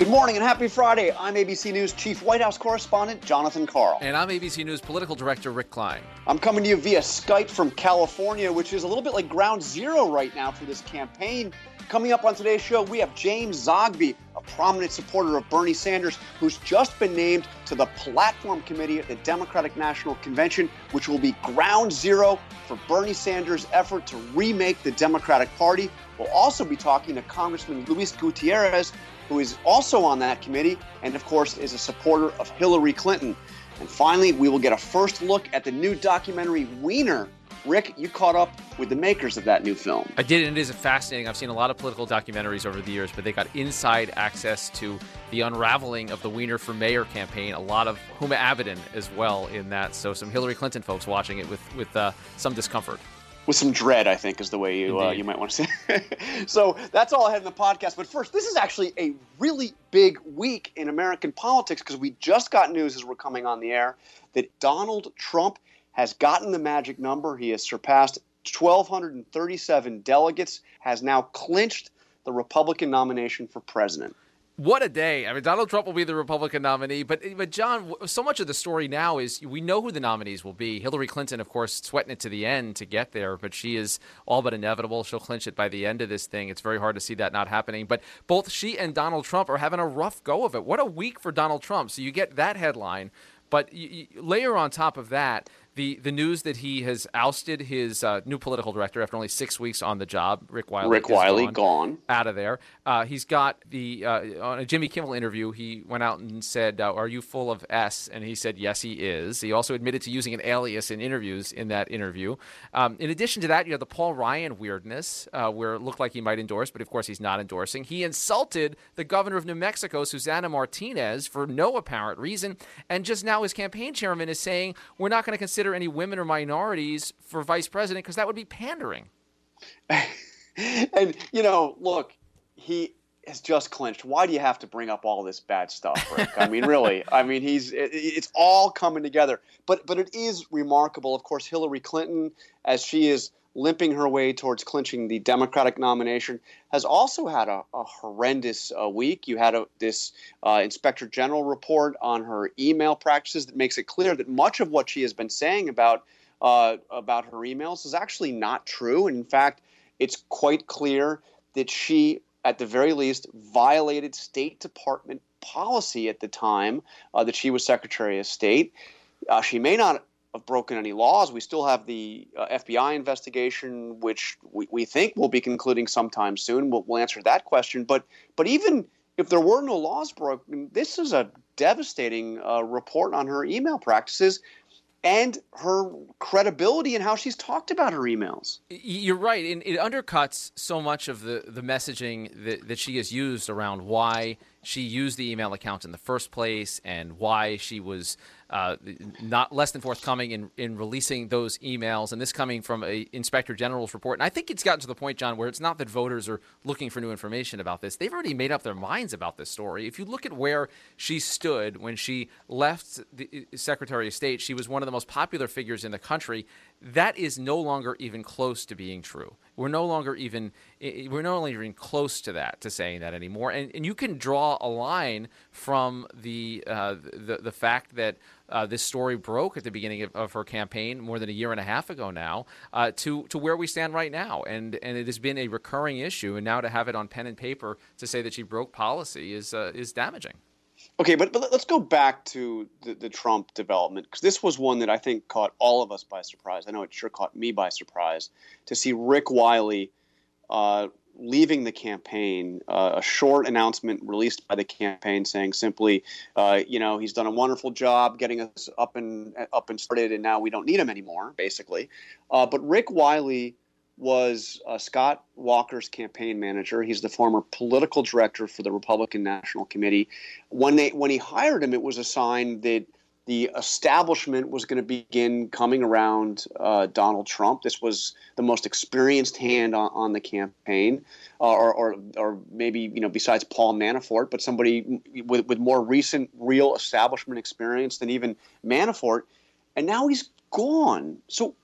Good morning and happy Friday. I'm ABC News Chief White House Correspondent Jonathan Karl. And I'm ABC News Political Director Rick Klein. I'm coming to you via Skype from California, which is a little bit like ground zero right now for this campaign. Coming up on today's show, we have James Zogby, a prominent supporter of Bernie Sanders, who's just been named to the Platform Committee at the Democratic National Convention, which will be ground zero for Bernie Sanders' effort to remake the Democratic Party. We'll also be talking to Congressman Luis Gutierrez, who is also on that committee and, of course, is a supporter of Hillary Clinton. And finally, we will get a first look at the new documentary Weiner. Rick, you caught up with the makers of that new film. I did, and it is fascinating. I've seen a lot of political documentaries over the years, but they got inside access to the unraveling of the Weiner for Mayor campaign. A lot of Huma Abedin as well in that. So some Hillary Clinton folks watching it with with uh, some discomfort. With some dread, I think, is the way you uh, you might want to say. so that's all I had in the podcast. But first, this is actually a really big week in American politics because we just got news as we're coming on the air that Donald Trump has gotten the magic number. He has surpassed 1,237 delegates, has now clinched the Republican nomination for president. What a day! I mean, Donald Trump will be the Republican nominee, but but John, so much of the story now is we know who the nominees will be. Hillary Clinton, of course, sweating it to the end to get there, but she is all but inevitable. She'll clinch it by the end of this thing. It's very hard to see that not happening. But both she and Donald Trump are having a rough go of it. What a week for Donald Trump! So you get that headline, but you, you layer on top of that the the news that he has ousted his uh, new political director after only six weeks on the job, Rick Wiley. Rick Wiley gone, gone, out of there. Uh, he's got the uh, on a Jimmy Kimmel interview. He went out and said, uh, "Are you full of s?" And he said, "Yes, he is." He also admitted to using an alias in interviews in that interview. Um, in addition to that, you have the Paul Ryan weirdness, uh, where it looked like he might endorse, but of course he's not endorsing. He insulted the governor of New Mexico, Susana Martinez, for no apparent reason, and just now his campaign chairman is saying, "We're not going to consider." Consider any women or minorities for vice president because that would be pandering. and you know, look, he has just clinched. Why do you have to bring up all this bad stuff, Rick? I mean, really. I mean, he's it, it's all coming together. But but it is remarkable. Of course, Hillary Clinton, as she is limping her way towards clinching the Democratic nomination, has also had a, a horrendous uh, week. You had a, this uh, Inspector General report on her email practices that makes it clear that much of what she has been saying about uh, about her emails is actually not true. And in fact, it's quite clear that she, at the very least, violated State Department policy at the time uh, that she was Secretary of State. Uh, she may not have broken any laws. We still have the uh, FBI investigation, which we, we think will be concluding sometime soon. We'll, we'll answer that question. But but even if there were no laws broken, this is a devastating uh, report on her email practices and her credibility and how she's talked about her emails. You're right. And it undercuts so much of the, the messaging that, that she has used around why she used the email account in the first place and why she was uh, not less than forthcoming in, in releasing those emails, and this coming from a inspector general's report. And I think it's gotten to the point, John, where it's not that voters are looking for new information about this; they've already made up their minds about this story. If you look at where she stood when she left the uh, Secretary of State, she was one of the most popular figures in the country. That is no longer even close to being true. We're no longer even we're no longer even close to that to saying that anymore. And and you can draw a line from the uh, the the fact that uh, this story broke at the beginning of, of, her campaign more than a year and a half ago now uh, to to where we stand right now, and and it has been a recurring issue, and now to have it on pen and paper to say that she broke policy is uh, is damaging. Okay, but, but let's go back to the, the Trump development because this was one that I think caught all of us by surprise. I know it sure caught me by surprise to see Rick Wiley uh, leaving the campaign, uh, a short announcement released by the campaign saying simply, uh, you know, he's done a wonderful job getting us up and up and started, and now we don't need him anymore, basically. Uh, but Rick Wiley was uh, Scott Walker's campaign manager. He's the former political director for the Republican National Committee. When they when he hired him, it was a sign that the establishment was going to begin coming around uh, Donald Trump. This was the most experienced hand on, on the campaign, uh, or, or, or, maybe you know besides Paul Manafort, but somebody with, with more recent real establishment experience than even Manafort. And now he's gone. So,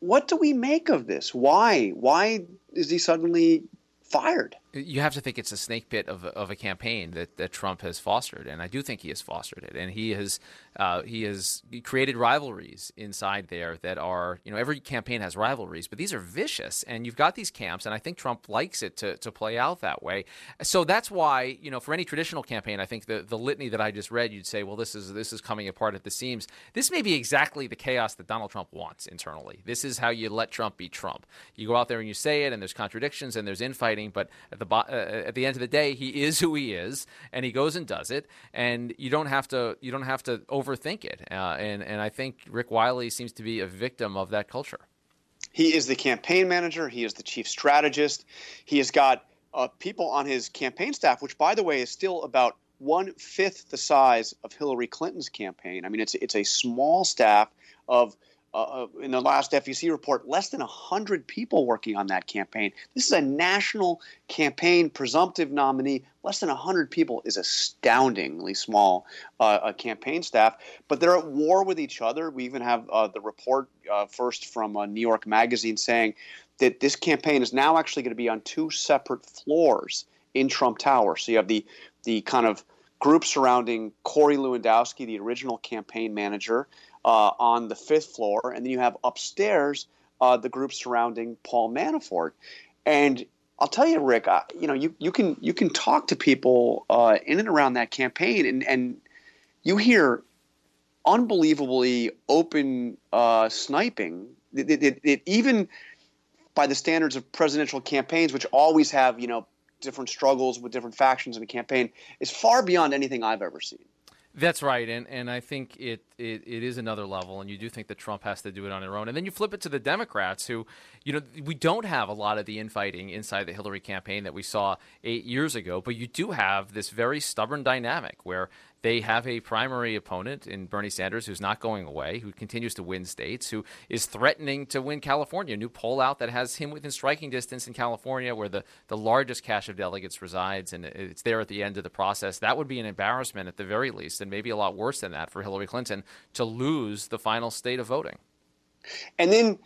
what do we make of this? Why? Why is he suddenly fired? You have to think it's a snake pit of, of a campaign that, that Trump has fostered, and I do think he has fostered it, and he has uh, he has created rivalries inside there that are you know every campaign has rivalries, but these are vicious, and you've got these camps, and I think Trump likes it to, to play out that way. So that's why you know for any traditional campaign, I think the the litany that I just read, you'd say, well, this is this is coming apart at the seams. This may be exactly the chaos that Donald Trump wants internally. This is how you let Trump be Trump. You go out there and you say it, and there's contradictions and there's infighting, but at the uh, at the end of the day, he is who he is, and he goes and does it, and you don't have to you don't have to overthink it. Uh, and and I think Rick Wiley seems to be a victim of that culture. He is the campaign manager. He is the chief strategist. He has got uh, people on his campaign staff, which, by the way, is still about one fifth the size of Hillary Clinton's campaign. I mean, it's it's a small staff of uh, in the last FEC report, less than 100 people working on that campaign. This is a national campaign, presumptive nominee. Less than 100 people is astoundingly small uh, campaign staff, but they're at war with each other. We even have uh, the report uh, first from uh, New York Magazine saying that this campaign is now actually going to be on two separate floors in Trump Tower. So you have the the kind of group surrounding Corey Lewandowski, the original campaign manager, uh, on the fifth floor, and then you have upstairs uh, the group surrounding Paul Manafort. And I'll tell you, Rick, uh, you know, you, you can you can talk to people uh, in and around that campaign, and and you hear unbelievably open uh, sniping. It, it, it, even by the standards of presidential campaigns, which always have you know different struggles with different factions in a campaign, is far beyond anything I've ever seen. That's right, and and I think it, it, it is another level, and you do think that Trump has to do it on their own, and then you flip it to the Democrats, who, you know, we don't have a lot of the infighting inside the Hillary campaign that we saw eight years ago, but you do have this very stubborn dynamic where they have a primary opponent in Bernie Sanders who's not going away, who continues to win states, who is threatening to win California. A new poll out that has him within striking distance in California, where the, the largest cache of delegates resides, and it's there at the end of the process. That would be an embarrassment at the very least, and maybe a lot worse than that for Hillary Clinton to lose the final state of voting. And then,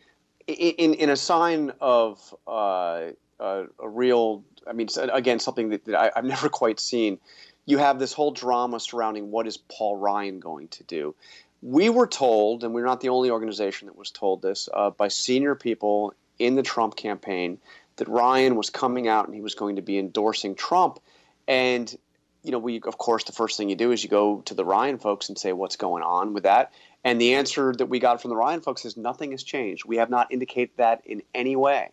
in, in a sign of uh, a real, I mean, again, something that, that I, I've never quite seen you have this whole drama surrounding what is Paul Ryan going to do. We were told, and we're not the only organization that was told this, uh, by senior people in the Trump campaign, that Ryan was coming out and he was going to be endorsing Trump. And, you know, we, of course, the first thing you do is you go to the Ryan folks and say, what's going on with that? And the answer that we got from the Ryan folks is nothing has changed. We have not indicated that in any way.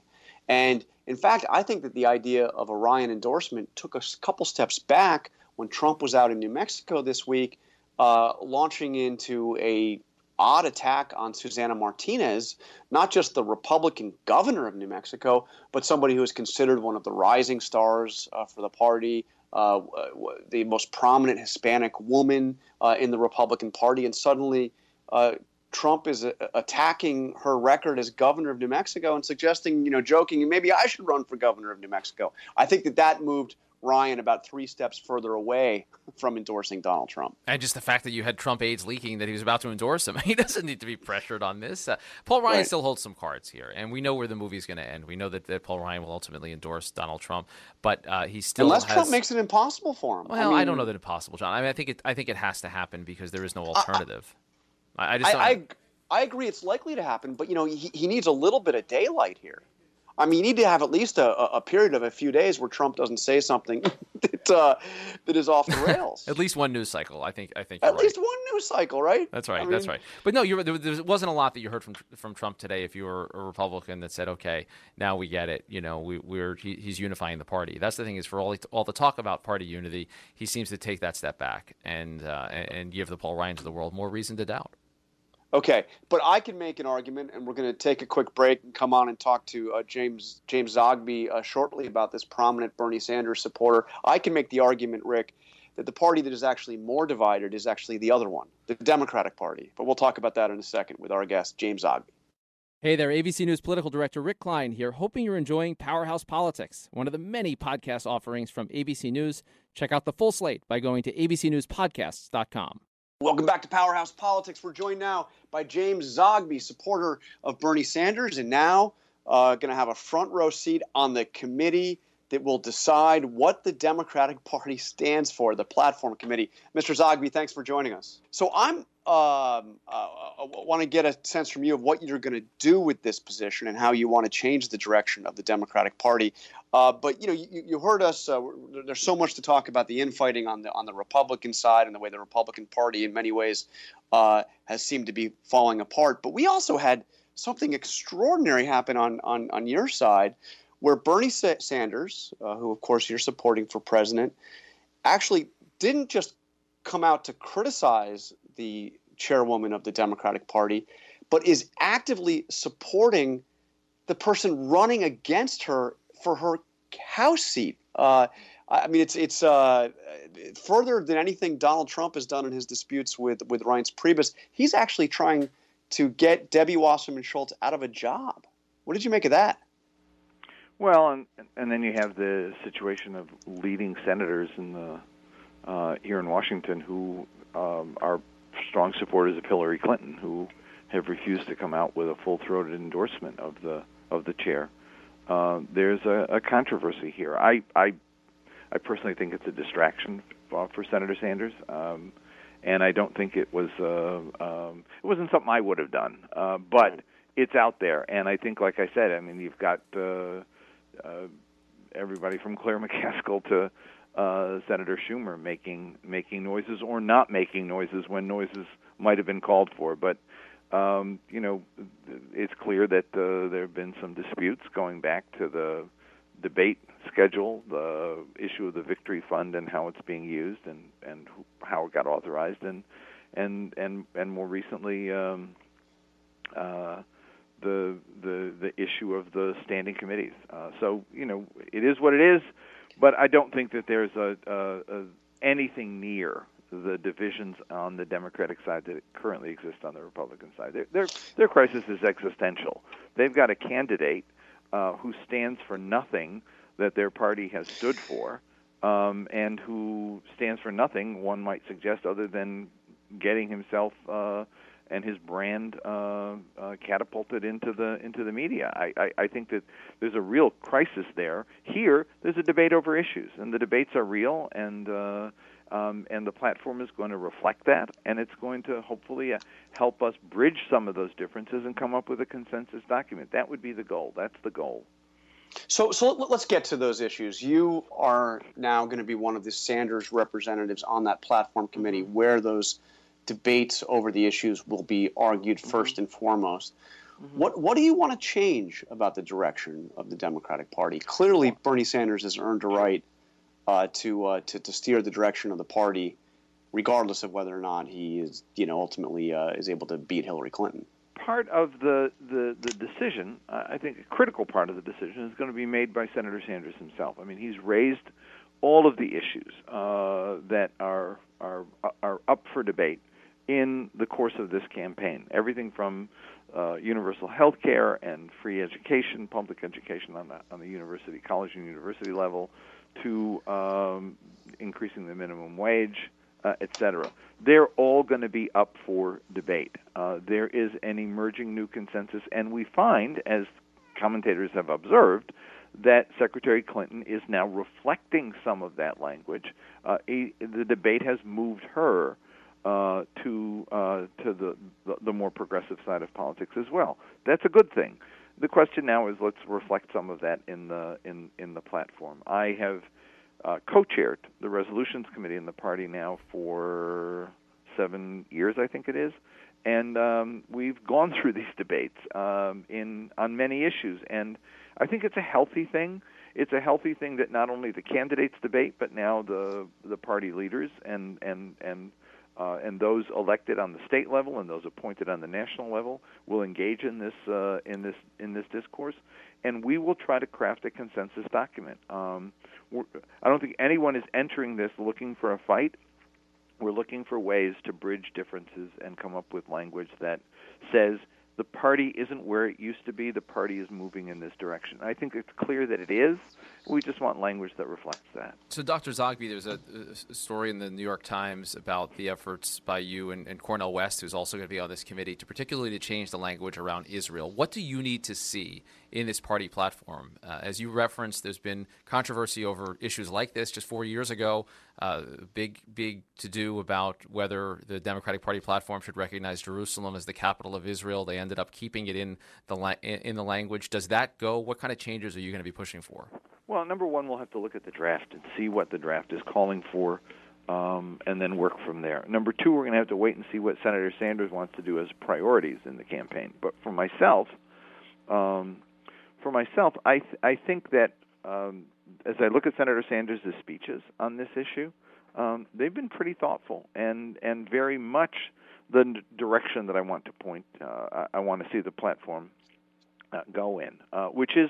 And in fact, I think that the idea of a Ryan endorsement took a couple steps back when Trump was out in New Mexico this week, uh, launching into a odd attack on Susana Martinez, not just the Republican governor of New Mexico, but somebody who is considered one of the rising stars uh, for the party, uh, the most prominent Hispanic woman uh, in the Republican Party, and suddenly. Uh, Trump is uh, attacking her record as governor of New Mexico and suggesting, you know, joking, maybe I should run for governor of New Mexico. I think that that moved Ryan about three steps further away from endorsing Donald Trump. And just the fact that you had Trump aides leaking that he was about to endorse him, he doesn't need to be pressured on this. Uh, Paul Ryan right. still holds some cards here, and we know where the movie's going to end. We know that, that Paul Ryan will ultimately endorse Donald Trump, but uh, he still unless has... Trump makes it impossible for him. Well, I, mean, I, don't know that impossible, John. I mean, I think it. I think it has to happen because there is no alternative. I, I just. I, I agree. It's likely to happen, but you know, he, he needs a little bit of daylight here. I mean, you need to have at least a, a period of a few days where Trump doesn't say something that uh, that is off the rails. at least one news cycle. I think. I think. At right. least one news cycle, right? That's right. I mean, that's right. But no, there, there, wasn't a lot that you heard from from Trump today. If you were a Republican that said, "Okay, now we get it," you know, we, we're he, he's unifying the party. That's the thing is for all all the talk about party unity, he seems to take that step back and uh, and give the Paul Ryan to the world more reason to doubt. Okay, but I can make an argument, and we're going to take a quick break and come on and talk to uh, James James Zogby uh, shortly about this prominent Bernie Sanders supporter. I can make the argument, Rick, that the party that is actually more divided is actually the other one, the Democratic Party. But we'll talk about that in a second with our guest, James Zogby. Hey there, ABC News political director Rick Klein here, hoping you're enjoying Powerhouse Politics, one of the many podcast offerings from ABC News. Check out the full slate by going to abcnewspodcasts.com. Welcome back to Powerhouse Politics. We're joined now by James Zogby, supporter of Bernie Sanders, and now uh, going to have a front row seat on the committee that will decide what the Democratic Party stands for, the Platform Committee. Mr. Zogby, thanks for joining us. So I'm um, uh, I want to get a sense from you of what you're going to do with this position and how you want to change the direction of the Democratic Party. Uh, but you know, you, you heard us. Uh, there's so much to talk about the infighting on the on the Republican side and the way the Republican Party, in many ways, uh, has seemed to be falling apart. But we also had something extraordinary happen on on on your side where Bernie Sanders, uh, who of course you're supporting for president, actually didn't just come out to criticize the chairwoman of the Democratic Party, but is actively supporting the person running against her for her House seat. Uh, I mean, it's it's uh, further than anything Donald Trump has done in his disputes with with Reince Priebus. He's actually trying to get Debbie Wasserman Schultz out of a job. What did you make of that? Well, and and then you have the situation of leading senators in the uh, here in Washington who um, are strong supporters of Hillary Clinton, who have refused to come out with a full-throated endorsement of the of the chair. Uh, there's a, a controversy here. I, I I personally think it's a distraction for, for Senator Sanders, um, and I don't think it was uh, um, it wasn't something I would have done. Uh, but it's out there, and I think, like I said, I mean, you've got uh, uh, everybody from Claire McCaskill to uh, Senator Schumer making making noises or not making noises when noises might have been called for. But um, you know, it's clear that uh, there have been some disputes going back to the debate schedule, the issue of the Victory Fund and how it's being used, and and how it got authorized, and and and and more recently. Um, uh, the the the issue of the standing committees. Uh, so you know it is what it is, but I don't think that there's a, a, a anything near the divisions on the Democratic side that currently exist on the Republican side. Their their, their crisis is existential. They've got a candidate uh, who stands for nothing that their party has stood for, um, and who stands for nothing, one might suggest, other than getting himself. Uh, and his brand uh, uh, catapulted into the into the media. I, I, I think that there's a real crisis there. Here, there's a debate over issues, and the debates are real, and uh, um, and the platform is going to reflect that, and it's going to hopefully uh, help us bridge some of those differences and come up with a consensus document. That would be the goal. That's the goal. So, so let's get to those issues. You are now going to be one of the Sanders representatives on that platform committee, where those debates over the issues will be argued 1st mm-hmm. and foremost. Mm-hmm. What what do you want to change about the direction of the Democratic Party? Clearly, Bernie Sanders has earned a right uh, to, uh, to to steer the direction of the party, regardless of whether or not he is you know ultimately uh, is able to beat Hillary Clinton. Part of the the, the decision, I think, a critical part of the decision is going to be made by Senator Sanders himself. I mean, he's raised all of the issues uh, that are are are up for debate in the course of this campaign. Everything from uh, universal health care and free education, public education on the, on the university, college and university level, to um, increasing the minimum wage, uh, etc. They're all going to be up for debate. Uh, there is an emerging new consensus, and we find, as commentators have observed, that Secretary Clinton is now reflecting some of that language. Uh, a, the debate has moved her uh, to uh, to the, the more progressive side of politics as well. That's a good thing. The question now is let's reflect some of that in the in in the platform. I have uh, co-chaired the resolutions committee in the party now for seven years, I think it is, and um, we've gone through these debates um, in on many issues, and I think it's a healthy thing. It's a healthy thing that not only the candidates debate, but now the the party leaders and and and uh, and those elected on the state level and those appointed on the national level will engage in this uh, in this in this discourse, and we will try to craft a consensus document. Um, I don't think anyone is entering this looking for a fight. We're looking for ways to bridge differences and come up with language that says the party isn't where it used to be. The party is moving in this direction. I think it's clear that it is. We just want language that reflects that. So, Dr. Zogby, there's a, a story in the New York Times about the efforts by you and, and Cornel West, who's also going to be on this committee, to particularly to change the language around Israel. What do you need to see in this party platform. Uh, as you referenced, there's been controversy over issues like this. Just four years ago, uh, big, big to do about whether the Democratic Party platform should recognize Jerusalem as the capital of Israel. They ended up keeping it in the la- in the language. Does that go? What kind of changes are you going to be pushing for? Well, number one, we'll have to look at the draft and see what the draft is calling for um, and then work from there. Number two, we're going to have to wait and see what Senator Sanders wants to do as priorities in the campaign. But for myself, um, for myself, I th- I think that um, as I look at Senator Sanders' speeches on this issue, um, they've been pretty thoughtful and and very much the n- direction that I want to point. Uh, I, I want to see the platform uh, go in, uh, which is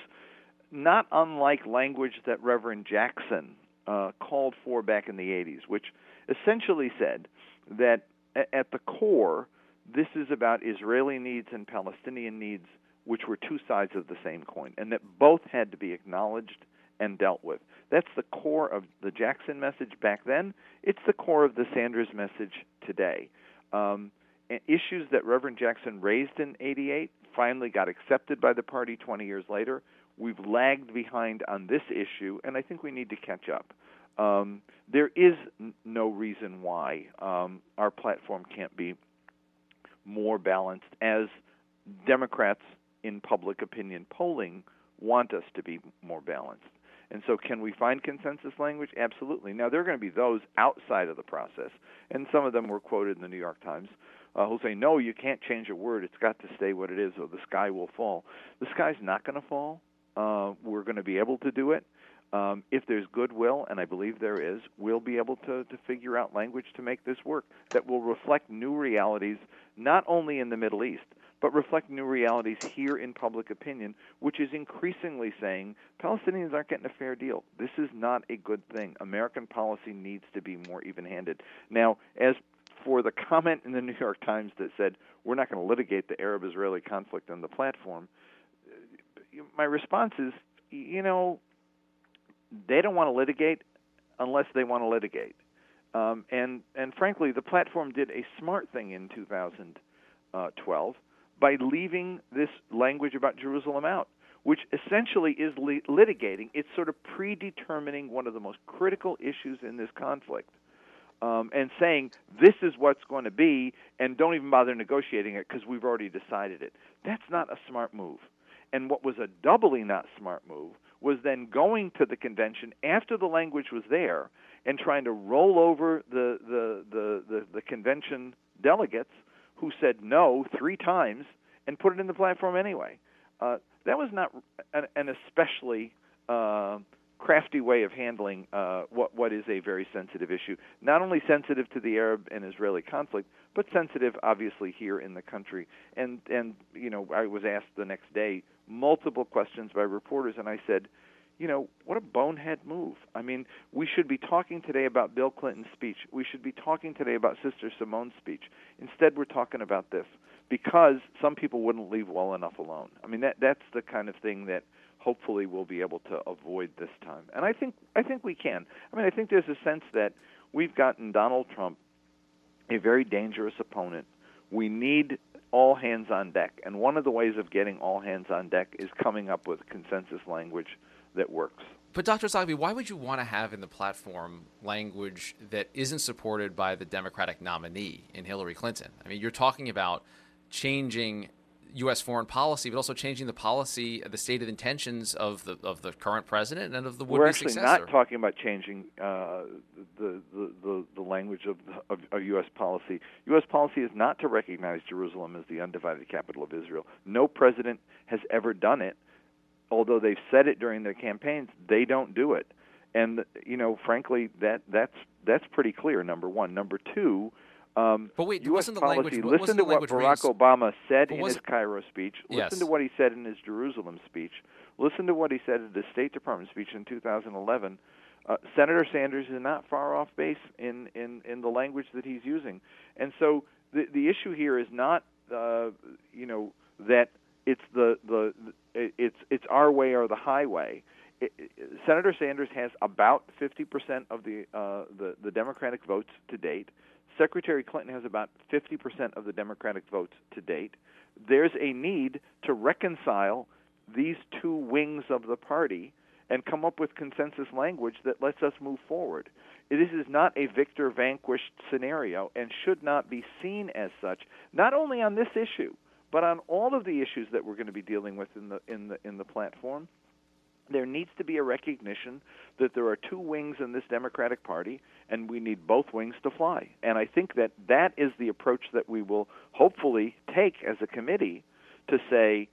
not unlike language that Reverend Jackson uh, called for back in the 80s, which essentially said that at the core, this is about Israeli needs and Palestinian needs, which were two sides of the same coin, and that both had to be acknowledged and dealt with. That's the core of the Jackson message back then. It's the core of the Sanders message today. Um, issues that Reverend Jackson raised in 88 finally got accepted by the party 20 years later. We've lagged behind on this issue, and I think we need to catch up. Um, there is n- no reason why um, our platform can't be more balanced, as Democrats in public opinion polling want us to be more balanced. And so, can we find consensus language? Absolutely. Now, there are going to be those outside of the process, and some of them were quoted in the New York Times uh, who say, no, you can't change a word. It's got to stay what it is, or the sky will fall. The sky's not going to fall. Uh, we're going to be able to do it. Um, if there's goodwill, and I believe there is, we'll be able to, to figure out language to make this work that will reflect new realities, not only in the Middle East, but reflect new realities here in public opinion, which is increasingly saying Palestinians aren't getting a fair deal. This is not a good thing. American policy needs to be more even handed. Now, as for the comment in the New York Times that said, we're not going to litigate the Arab Israeli conflict on the platform, my response is, you know, they don't want to litigate unless they want to litigate. Um, and and frankly, the platform did a smart thing in 2012 by leaving this language about Jerusalem out, which essentially is li- litigating. It's sort of predetermining one of the most critical issues in this conflict. Um, and saying this is what's going to be, and don't even bother negotiating it because we've already decided it. That's not a smart move. And what was a doubly not smart move was then going to the convention after the language was there and trying to roll over the the the, the, the convention delegates who said no three times and put it in the platform anyway. Uh, that was not an, an especially uh, crafty way of handling uh, what what is a very sensitive issue. Not only sensitive to the Arab and Israeli conflict, but sensitive, obviously, here in the country. And and you know, I was asked the next day multiple questions by reporters, and I said, you know, what a bonehead move. I mean, we should be talking today about Bill Clinton's speech. We should be talking today about Sister Simone's speech. Instead, we're talking about this because some people wouldn't leave well enough alone. I mean, that that's the kind of thing that hopefully we'll be able to avoid this time. And I think I think we can. I mean, I think there's a sense that we've gotten Donald Trump a very dangerous opponent. We need all hands on deck. And one of the ways of getting all hands on deck is coming up with consensus language that works. But Dr. Zogby, why would you want to have in the platform language that isn't supported by the Democratic nominee in Hillary Clinton? I mean, you're talking about changing U.S. foreign policy, but also changing the policy, the stated intentions of the of the current president and of the would-be successor. We're actually not talking about changing uh, the, the, the the language of, of of U.S. policy. U.S. policy is not to recognize Jerusalem as the undivided capital of Israel. No president has ever done it, although they've said it during their campaigns. They don't do it, and you know, frankly, that that's that's pretty clear. Number one. Number two um, but wait, U.S. policy, language? listen to what Barack raised- Obama said in his it- Cairo speech. Yes. Listen to what he said in his Jerusalem speech. Listen to what he said at the State Department speech in 2011. Uh, Senator Sanders is not far off base in, in, in the language that he's using, and so the the issue here is not uh, you know that it's the the it's it's our way or the highway. It, it, Senator Sanders has about 50% of the, uh, the the Democratic votes to date. Secretary Clinton has about 50% of the Democratic votes to date. There's a need to reconcile these two wings of the party and come up with consensus language that lets us move forward. This is not a victor vanquished scenario and should not be seen as such, not only on this issue, but on all of the issues that we're going to be dealing with in the in the in the platform. There needs to be a recognition that there are two wings in this Democratic Party, and we need both wings to fly. And I think that that is the approach that we will hopefully take as a committee to say,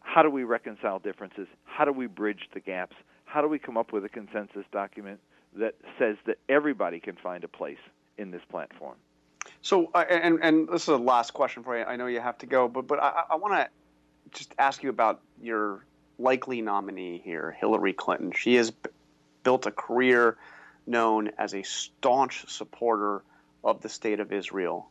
how do we reconcile differences? How do we bridge the gaps? How do we come up with a consensus document that says that everybody can find a place in this platform? So, and and this is the last question for you. I know you have to go, but but I, I want to just ask you about your likely nominee here, Hillary Clinton. She has b- built a career known as a staunch supporter of the state of Israel.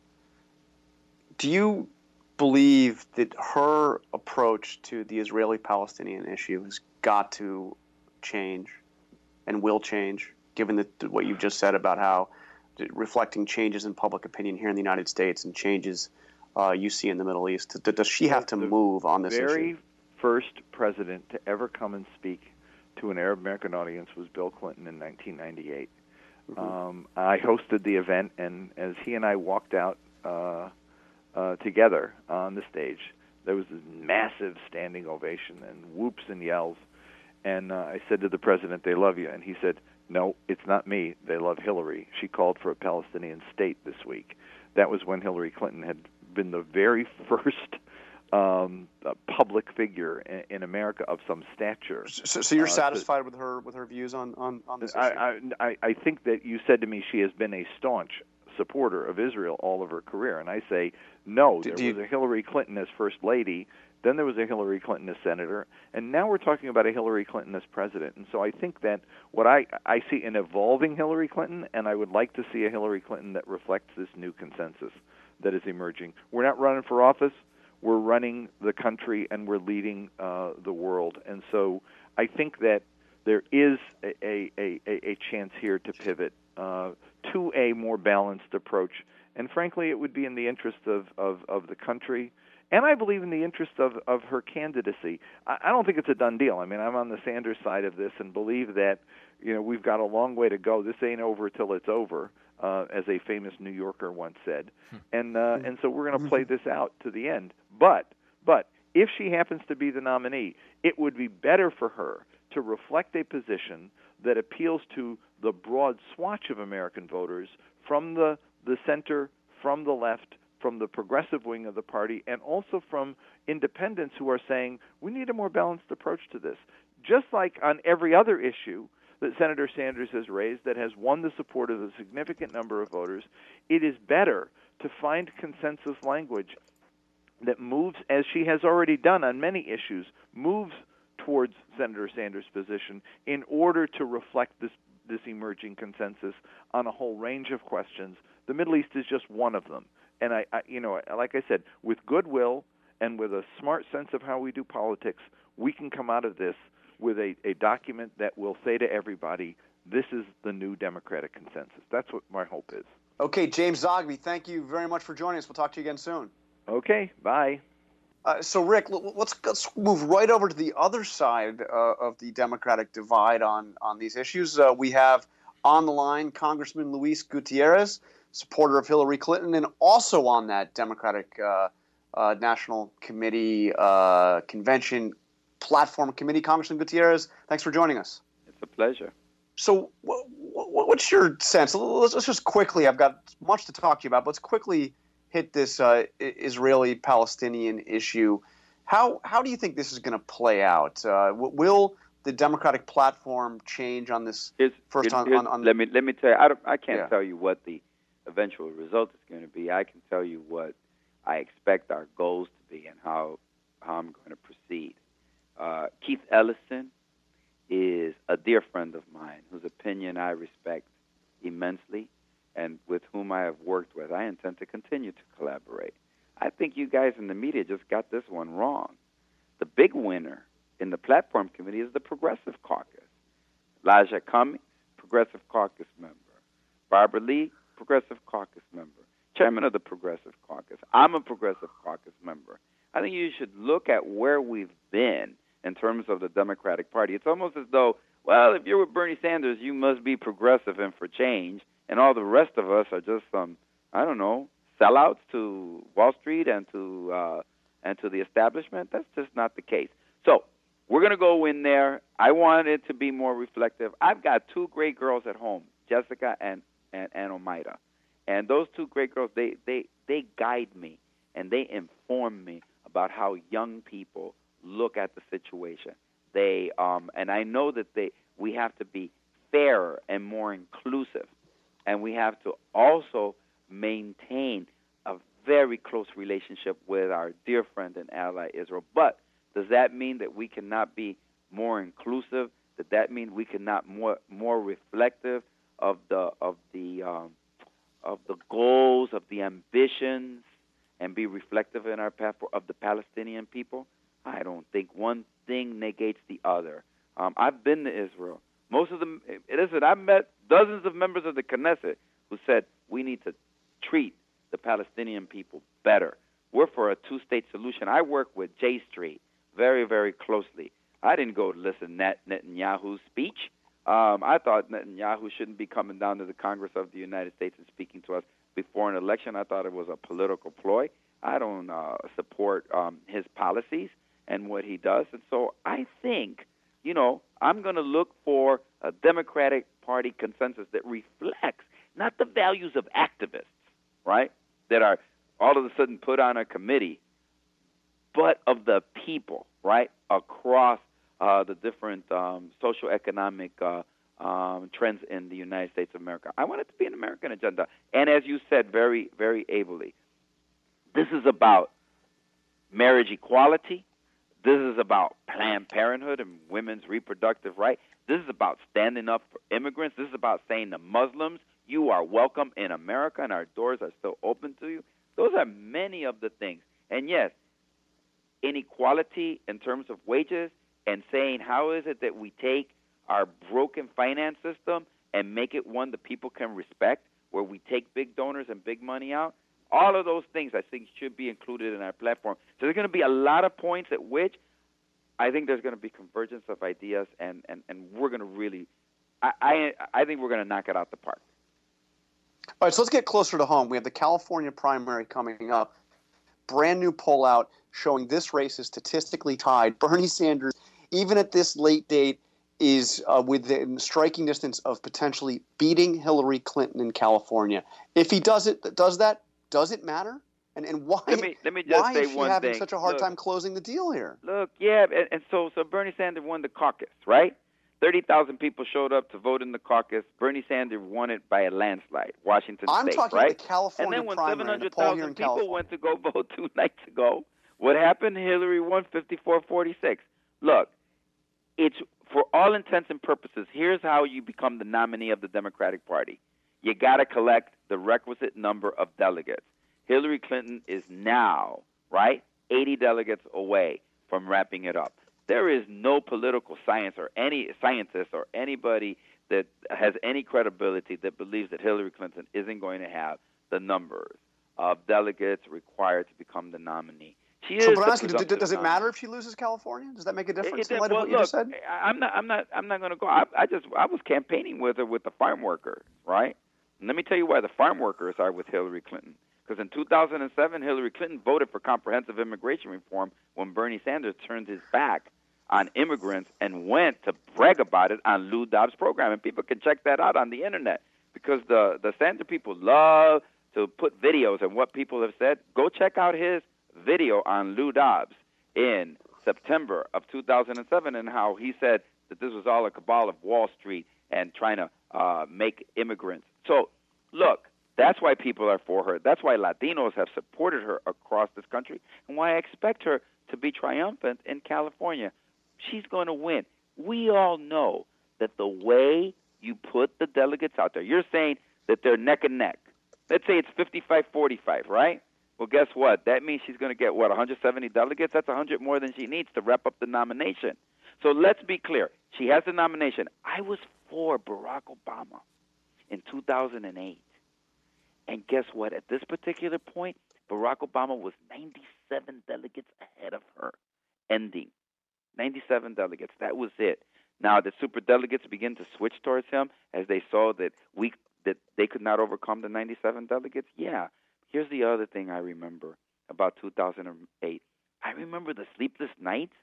Do you believe that her approach to the Israeli-Palestinian issue has got to change and will change, given that what you've just said about how reflecting changes in public opinion here in the United States and changes uh, you see in the Middle East? Does she have to move on this very issue? First president to ever come and speak to an Arab American audience was Bill Clinton in 1998. Mm-hmm. Um, I hosted the event, and as he and I walked out uh, uh, together on the stage, there was this massive standing ovation and whoops and yells. And uh, I said to the president, "They love you," and he said, "No, it's not me. They love Hillary. She called for a Palestinian state this week." That was when Hillary Clinton had been the very first um, public figure in, in, America of some stature. So, so you're uh, satisfied with her with her views on on, on this issue? I, I I think that you said to me she has been a staunch supporter of Israel all of her career, and I say no. Do, there do was you, a Hillary Clinton as first lady. Then there was a Hillary Clinton as senator, and now we're talking about a Hillary Clinton as president. And so I think that what I I see an evolving Hillary Clinton, and I would like to see a Hillary Clinton that reflects this new consensus that is emerging. We're not running for office we're running the country and we're leading uh, the world. And so I think that there is a, a, a, a chance here to pivot uh, to a more balanced approach. And frankly, it would be in the interest of, of, of the country. And I believe in the interest of, of her candidacy. I, I don't think it's a done deal. I mean, I'm on the Sanders side of this and believe that, you know, we've got a long way to go. This ain't over till it's over uh, as a famous New Yorker once said. Hmm. And uh, and so we're going to play this out to the end. But but if she happens to be the nominee, it would be better for her to reflect a position that appeals to the broad swatch of American voters from the the center, from the left, from the progressive wing of the party, and also from independents who are saying we need a more balanced approach to this. Just like on every other issue, that Senator Sanders has raised that has won the support of a significant number of voters, it is better to find consensus language that moves, as she has already done on many issues, moves towards Senator Sanders' position in order to reflect this this emerging consensus on a whole range of questions. The Middle East is just one of them, and I, I you know, like I said, with goodwill and with a smart sense of how we do politics, we can come out of this with a, a document that will say to everybody, this is the new Democratic consensus. That's what my hope is. Okay, James Zogby, thank you very much for joining us. We'll talk to you again soon. Okay, bye. Uh, so, Rick, let's, let's move right over to the other side uh, of the Democratic divide on, on these issues. Uh, we have on the line Congressman Luis Gutierrez, supporter of Hillary Clinton, and also on that Democratic uh, uh, National Committee uh, convention Platform Committee. Congressman Gutierrez, thanks for joining us. It's a pleasure. So, what's your sense? Let's, just quickly, I've got much to talk to you about, but let's quickly hit this uh, Israeli Palestinian issue. How, how do you think this is going to play out? Uh, will the Democratic platform change on this it's, first? on, on, on, let me let me tell you. I, I can't yeah. tell you what the eventual result is going to be. I can tell you what I expect our goals to be and how how I'm going to proceed. Uh, Keith Ellison is a dear friend of mine whose opinion I respect immensely and with whom I have worked with. I intend to continue to collaborate. I think you guys in the media just got this one wrong. The big winner in the platform committee is the Progressive Caucus. Elijah Cummings, Progressive Caucus member. Barbara Lee, Progressive Caucus member. Chairman of the Progressive Caucus. I'm a Progressive Caucus member. I think you should look at where we've been in terms of the Democratic Party. It's almost as though, well, if you're with Bernie Sanders, you must be progressive and for change, and all the rest of us are just some, I don't know, sellouts to Wall Street and to uh, and to the establishment. That's just not the case. So we're going to go in there. I want it to be more reflective. I've got two great girls at home, Jessica and and, and Omaira, and those two great girls they they they guide me and they inform me about how young people look at the situation. They um, and I know that they we have to be fairer and more inclusive, and we have to also maintain a very close relationship with our dear friend and ally Israel. But does that mean that we cannot be more inclusive? Does that mean we cannot more more reflective of the of the um, of the goals of the ambitions and be reflective in our path of the Palestinian people? I don't think one thing negates the other. Um, I've been to Israel. Most of them, listen, I've met dozens of members of the Knesset who said we need to treat the Palestinian people better. We're for a two state solution. I work with J Street very, very closely. I didn't go listen to Netanyahu's speech. Um, I thought Netanyahu shouldn't be coming down to the Congress of the United States and speaking to us before an election. I thought it was a political ploy. I don't uh, support um, his policies and what he does. And so I think, you know, I'm going to look for a Democratic Party consensus that reflects not the values of activists, right, that are all of a sudden put on a committee, but of the people, right, across uh, the different um, social economic uh, um, trends in the United States of America. I want it to be an American agenda. And as you said very, very ably, this is about marriage equality. This is about Planned Parenthood and women's reproductive rights. This is about standing up for immigrants. This is about saying to Muslims, you are welcome in America and our doors are still open to you. Those are many of the things. And yes, inequality in terms of wages and saying how is it that we take our broken finance system and make it one that people can respect, where we take big donors and big money out. All of those things I think should be included in our platform. So there's going to be a lot of points at which I think there's going to be convergence of ideas, and, and, and we're going to really, I, I, I think we're going to knock it out the park. All right, so let's get closer to home. We have the California primary coming up. Brand new poll out showing this race is statistically tied. Bernie Sanders, even at this late date, is uh, within striking distance of potentially beating Hillary Clinton in California. If he does it, does that? Does it matter? And and why? Let me, let me just why is she having thing. such a hard Look, time closing the deal here? Look, yeah, and, and so so Bernie Sanders won the caucus, right? Thirty thousand people showed up to vote in the caucus. Bernie Sanders won it by a landslide, Washington I'm State, talking right? the California and then when primary, seven the hundred poll here in people California. went to go vote two nights ago, what happened? Hillary won fifty-four forty-six. Look, it's for all intents and purposes. Here's how you become the nominee of the Democratic Party. You got to collect the requisite number of delegates. Hillary Clinton is now, right, 80 delegates away from wrapping it up. There is no political science or any scientist or anybody that has any credibility that believes that Hillary Clinton isn't going to have the numbers of delegates required to become the nominee. She So, is but asking, you, does it matter if she loses California? Does that make a difference It- it- well, what you look, just said? I'm not. I'm not. I'm not going to go. I, I just. I was campaigning with her with the farm workers, right? And let me tell you why the farm workers are with Hillary Clinton. Because in 2007, Hillary Clinton voted for comprehensive immigration reform when Bernie Sanders turned his back on immigrants and went to brag about it on Lou Dobbs' program. And people can check that out on the internet because the the Sanders people love to put videos and what people have said. Go check out his video on Lou Dobbs in September of 2007 and how he said that this was all a cabal of Wall Street and trying to uh, make immigrants. So, look, that's why people are for her. That's why Latinos have supported her across this country, and why I expect her to be triumphant in California. She's going to win. We all know that the way you put the delegates out there, you're saying that they're neck and neck. Let's say it's 55 45, right? Well, guess what? That means she's going to get, what, 170 delegates? That's 100 more than she needs to wrap up the nomination. So let's be clear. She has the nomination. I was for Barack Obama in 2008. And guess what? At this particular point, Barack Obama was 97 delegates ahead of her, ending 97 delegates. That was it. Now the super delegates begin to switch towards him as they saw that we that they could not overcome the 97 delegates. Yeah. Here's the other thing I remember about 2008. I remember the sleepless nights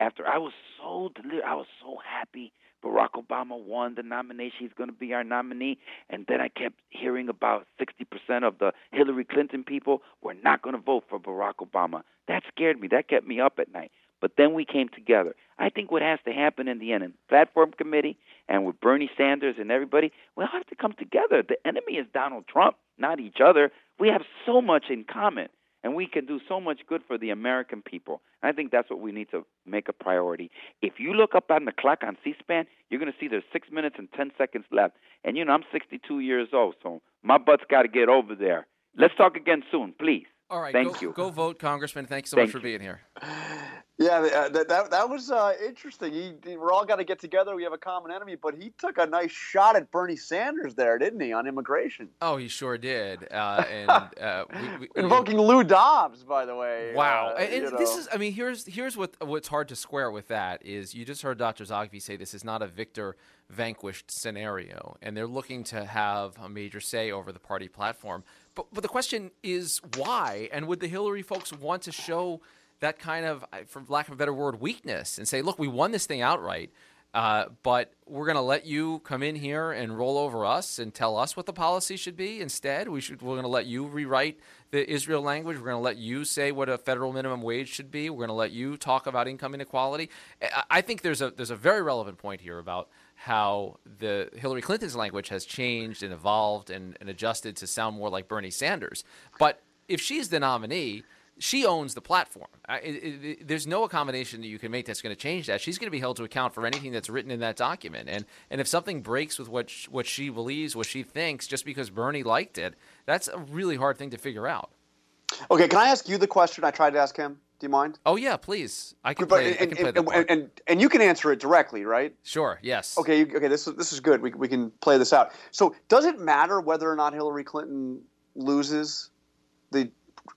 after I was so deli- I was so happy Barack Obama won the nomination. He's going to be our nominee. And then I kept hearing about 60% of the Hillary Clinton people were not going to vote for Barack Obama. That scared me. That kept me up at night. But then we came together. I think what has to happen in the end, in platform committee and with Bernie Sanders and everybody, we'll have to come together. The enemy is Donald Trump, not each other. We have so much in common and we can do so much good for the American people. And I think that's what we need to make a priority. If you look up on the clock on C-SPAN, you're going to see there's six minutes and ten seconds left. And you know I'm 62 years old, so my butt's got to get over there. Let's talk again soon, please. All right, Thank go, you. Go vote, Congressman. Thank you so Thank much for you. being here. Yeah, uh, that, that, that was uh, interesting. He, he- we're all got to get together. We have a common enemy, but he took a nice shot at Bernie Sanders there, didn't he, on immigration? Oh, he sure did. Uh, and uh, we, we, Invoking Lou Dobbs, by the way. Wow, uh, and, and you this is, I mean, here's here's what what's hard to square with that is you just heard Dr. Zogby say this is not a victor vanquished scenario, and they're looking to have a major say over the party platform. But but the question is why, and would the Hillary folks want to show that kind of, for lack of a better word, weakness and say, look, we won this thing outright. Uh, but we're going to let you come in here and roll over us and tell us what the policy should be. Instead, we should we're going to let you rewrite the Israel language. We're going to let you say what a federal minimum wage should be. We're going to let you talk about income inequality. I- I think there's a there's a very relevant point here about how the Hillary Clinton's language has changed and evolved and, and adjusted to sound more like Bernie Sanders. But if she's the nominee, she owns the platform. I- it- it- there's no accommodation that you can make that's going to change that. She's going to be held to account for anything that's written in that document. And and if something breaks with what sh- what she believes, what she thinks, just because Bernie liked it, that's a really hard thing to figure out. Okay, can I ask you the question I tried to ask him? Do you mind? Oh yeah, please. I can But- play. I and, can play and, and, and, and you can answer it directly, right? Sure. Yes. Okay, you, okay, this is this is good. We, we can play this out. So, does it matter whether or not Hillary Clinton loses the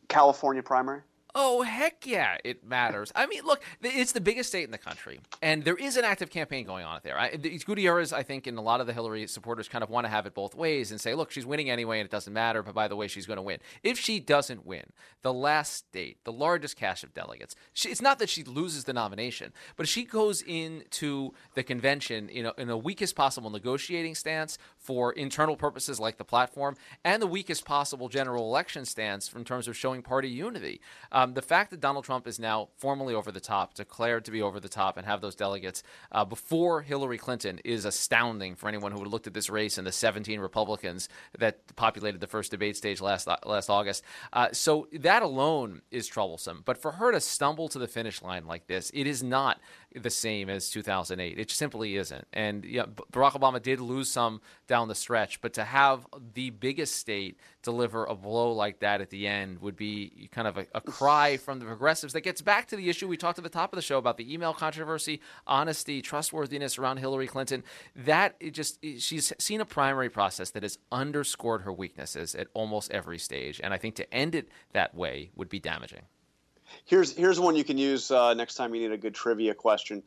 California primary? Oh, heck yeah, it matters. I mean, look, it's the biggest state in the country, and there is an active campaign going on there. I, Gutierrez, I think, and a lot of the Hillary supporters kind of want to have it both ways and say, look, she's winning anyway, and it doesn't matter, but by the way, she's going to win. If she doesn't win, the last state, the largest cache of delegates, she, it's not that she loses the nomination, but she goes into the convention you know, in the weakest possible negotiating stance for internal purposes like the platform, and the weakest possible general election stance in terms of showing party unity. The fact that Donald Trump is now formally over the top, declared to be over the top, and have those delegates uh, before Hillary Clinton is astounding for anyone who would looked at this race and the 17 Republicans that populated the first debate stage last last August. Uh, so that alone is troublesome. But for her to stumble to the finish line like this, it is not the same as 2008. It simply isn't. And yeah, Barack Obama did lose some down the stretch, but to have the biggest state deliver a blow like that at the end would be kind of a, a cry from the progressives that gets back to the issue we talked at the top of the show about the email controversy, honesty, trustworthiness around Hillary Clinton. That it just she's seen a primary process that has underscored her weaknesses at almost every stage, and I think to end it that way would be damaging. Here's here's one you can use uh, next time you need a good trivia question.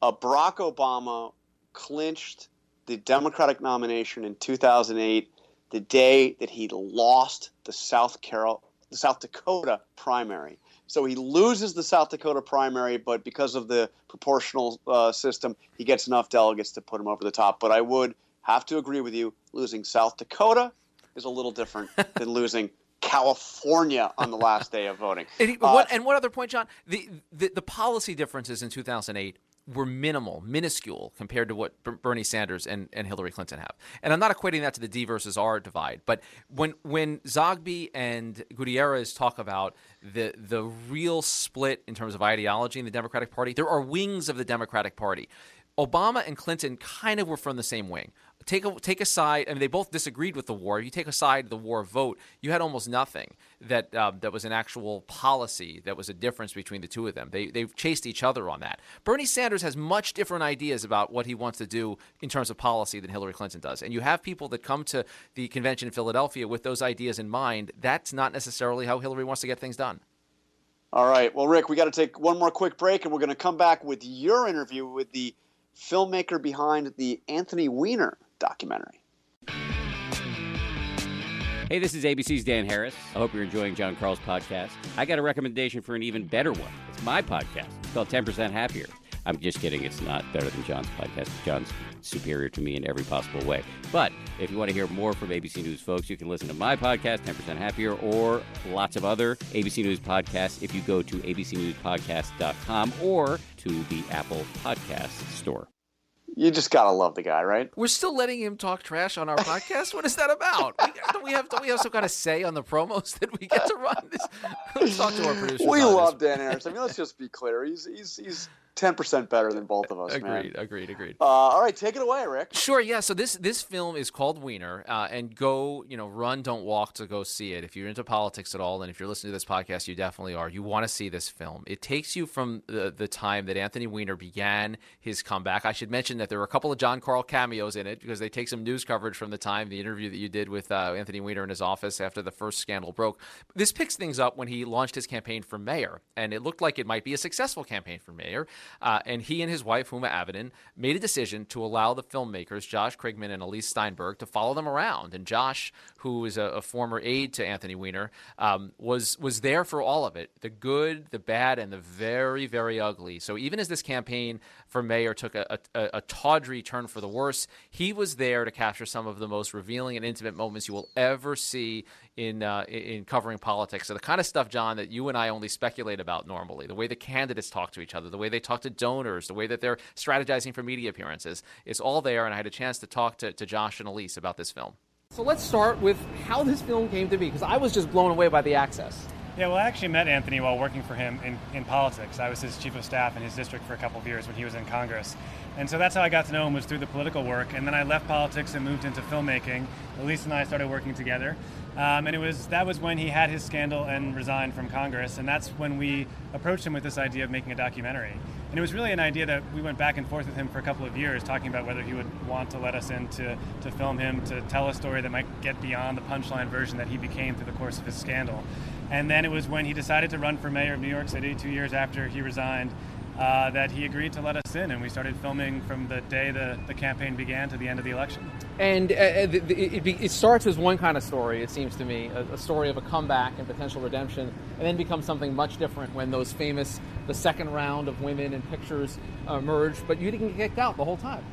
Uh, Barack Obama clinched the Democratic nomination in 2008, the day that he lost the South Carol, the South Dakota primary. So he loses the South Dakota primary, but because of the proportional uh, system, he gets enough delegates to put him over the top. But I would have to agree with you: losing South Dakota is a little different than losing California on the last day of voting. And, he- Uh, what, and one other point, John? The, the the policy differences in 2008 were minimal, minuscule compared to what Ber- Bernie Sanders and, and Hillary Clinton have. And I'm not equating that to the D versus R divide, but when when Zogby and Gutierrez talk about the the real split in terms of ideology in the Democratic Party, there are wings of the Democratic Party. Obama and Clinton kind of were from the same wing. Take a, take aside, I mean, they both disagreed with the war. If you take aside the war vote, you had almost nothing that um, that was an actual policy that was a difference between the two of them. They they chased each other on that. Bernie Sanders has much different ideas about what he wants to do in terms of policy than Hillary Clinton does. And you have people that come to the convention in Philadelphia with those ideas in mind. That's not necessarily how Hillary wants to get things done. All right. Well, Rick, we got to take one more quick break, and we're going to come back with your interview with the filmmaker behind the Anthony Weiner documentary. Hey, this is ABC's Dan Harris. I hope you're enjoying John Karl's podcast. I got a recommendation for an even better one. It's my podcast. It's called 10% Happier. I'm just kidding. It's not better than John's podcast. John's superior to me in every possible way. But if you want to hear more from ABC News folks, you can listen to my podcast, 10% Happier, or lots of other ABC News podcasts if you go to abcnewspodcast.com or to the Apple Podcast Store. You just gotta love the guy, right? We're still letting him talk trash on our podcast. What is that about? We, don't we have don't we have some kind of say on the promos that we get to run? This? Let's talk to our producer. We love Dan Harris. I mean, let's just be clear. He's he's he's ten percent better than both of us. Agreed, man. agreed, agreed. Uh, all right, take it away, Rick. Sure. Yeah. So this this film is called Weiner, uh, and go you know run, don't walk to go see it. If you're into politics at all, and if you're listening to this podcast, you definitely are. You want to see this film. It takes you from the the time that Anthony Weiner began his comeback. I should mention that there were a couple of John Karl cameos in it because they take some news coverage from the time, the interview that you did with uh, Anthony Weiner in his office after the first scandal broke. This picks things up when he launched his campaign for mayor, and it looked like it might be a successful campaign for mayor. Uh, and he and his wife, Huma Abedin, made a decision to allow the filmmakers, Josh Kriegman and Elyse Steinberg, to follow them around. And Josh, who is a, a former aide to Anthony Weiner, um, was was there for all of it the good, the bad, and the very, very ugly. So even as this campaign for mayor took a, a, a tawdry turn for the worse, he was there to capture some of the most revealing and intimate moments you will ever see in uh, in covering politics. So the kind of stuff, John, that you and I only speculate about normally, the way the candidates talk to each other, the way they talk to donors, the way that they're strategizing for media appearances, it's all there. And I had a chance to talk to, to Josh and Elyse about this film. So let's start with how this film came to be, because I was just blown away by the access. Yeah, well, I actually met Anthony while working for him in, in politics. I was his chief of staff in his district for a couple of years when he was in Congress. And so that's how I got to know him was through the political work. And then I left politics and moved into filmmaking. Elyse and I started working together. Um, and it was that was when he had his scandal and resigned from Congress. And that's when we approached him with this idea of making a documentary. And it was really an idea that we went back and forth with him for a couple of years, talking about whether he would want to let us in to, to film him, to tell a story that might get beyond the punchline version that he became through the course of his scandal. And then it was when he decided to run for mayor of New York City two years after he resigned uh, that he agreed to let us in, and we started filming from the day the, the campaign began to the end of the election. And uh, it, it, it, starts as one kind of story, it seems to me, a, a, story of a comeback and potential redemption, and then becomes something much different when those famous, the second round of women and pictures emerge, but you didn't get kicked out the whole time.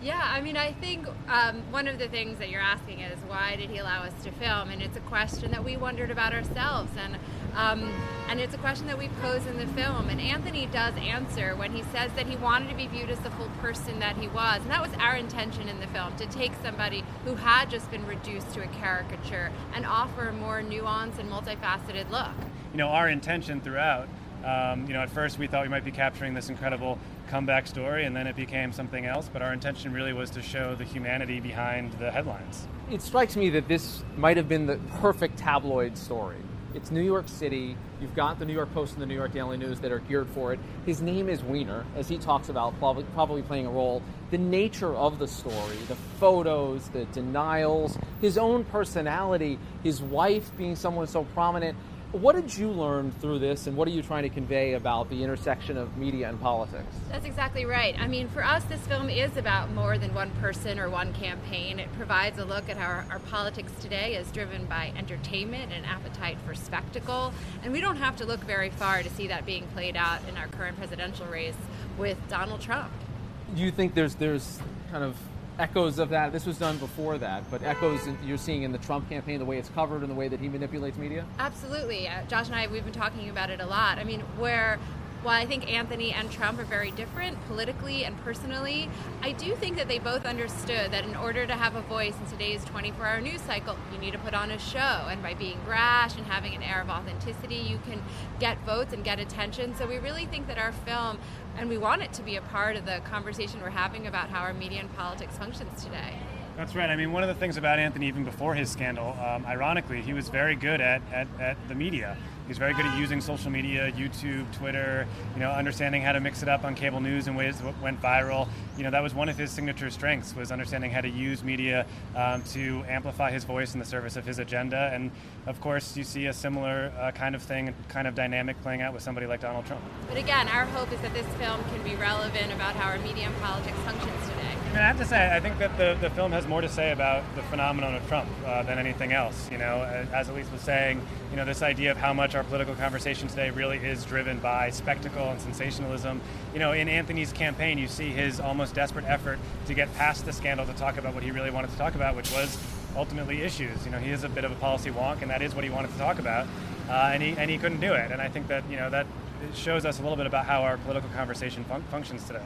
Yeah, I mean, I think um, one of the things that you're asking is why did he allow us to film? And it's a question that we wondered about ourselves, and um, and it's a question that we pose in the film. And Anthony does answer when he says that he wanted to be viewed as the full person that he was, and that was our intention in the film to take somebody who had just been reduced to a caricature and offer a more nuanced and multifaceted look. You know, our intention throughout. Um, you know, at first we thought we might be capturing this incredible comeback story, and then it became something else. But our intention really was to show the humanity behind the headlines. It strikes me that this might have been the perfect tabloid story. It's New York City. You've got the New York Post and the New York Daily News that are geared for it. His name is Weiner, as he talks about, probably, probably playing a role. The nature of the story, the photos, the denials, his own personality, his wife being someone so prominent what did you learn through this, and what are you trying to convey about the intersection of media and politics? That's exactly right. I mean, for us, this film is about more than one person or one campaign. It provides a look at how our, our politics today is driven by entertainment and appetite for spectacle. And we don't have to look very far to see that being played out in our current presidential race with Donald Trump. Do you think there's there's kind of echoes of that. This was done before that, but echoes you're seeing in the Trump campaign, the way it's covered and the way that he manipulates media? Absolutely. Uh, Josh and I, we've been talking about it a lot. I mean, where while I think Anthony and Trump are very different politically and personally, I do think that they both understood that in order to have a voice in today's 24 hour news cycle, you need to put on a show. And by being brash and having an air of authenticity, you can get votes and get attention. So we really think that our film, and we want it to be a part of the conversation we're having about how our media and politics functions today. That's right. I mean, one of the things about Anthony, even before his scandal, um, ironically, he was very good at, at, at the media. He's very good at using social media, YouTube, Twitter, you know, understanding how to mix it up on cable news in ways that went viral. You know, that was one of his signature strengths was understanding how to use media um, to amplify his voice in the service of his agenda. And of course, you see a similar uh, kind of thing, kind of dynamic playing out with somebody like Donald Trump. But again, our hope is that this film can be relevant about how our media and politics functions today. I, mean, I have to say, I think that the, the film has more to say about the phenomenon of Trump uh, than anything else. You know, as Elyse was saying, you know, this idea of how much our political conversation today really is driven by spectacle and sensationalism. You know, in Anthony's campaign, you see his almost desperate effort to get past the scandal to talk about what he really wanted to talk about, which was ultimately issues. You know, he is a bit of a policy wonk, and that is what he wanted to talk about, uh, and he and he couldn't do it. And I think that you know that shows us a little bit about how our political conversation fun- functions today.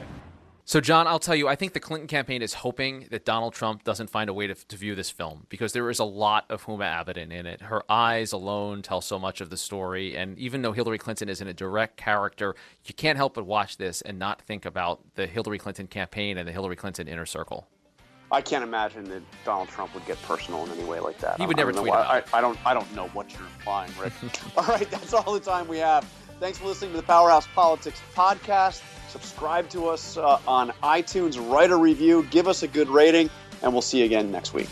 So, John, I'll tell you, I think the Clinton campaign is hoping that Donald Trump doesn't find a way to, to view this film because there is a lot of Huma Abedin in it. Her eyes alone tell so much of the story. And even though Hillary Clinton isn't a direct character, you can't help but watch this and not think about the Hillary Clinton campaign and the Hillary Clinton inner circle. I can't imagine that Donald Trump would get personal in any way like that. He would never tweet about I, I, don't. I don't know what you're implying, Rick. all right, that's all the time we have. Thanks for listening to the Powerhouse Politics podcast. Subscribe to us uh, on iTunes, write a review, give us a good rating, and we'll see you again next week.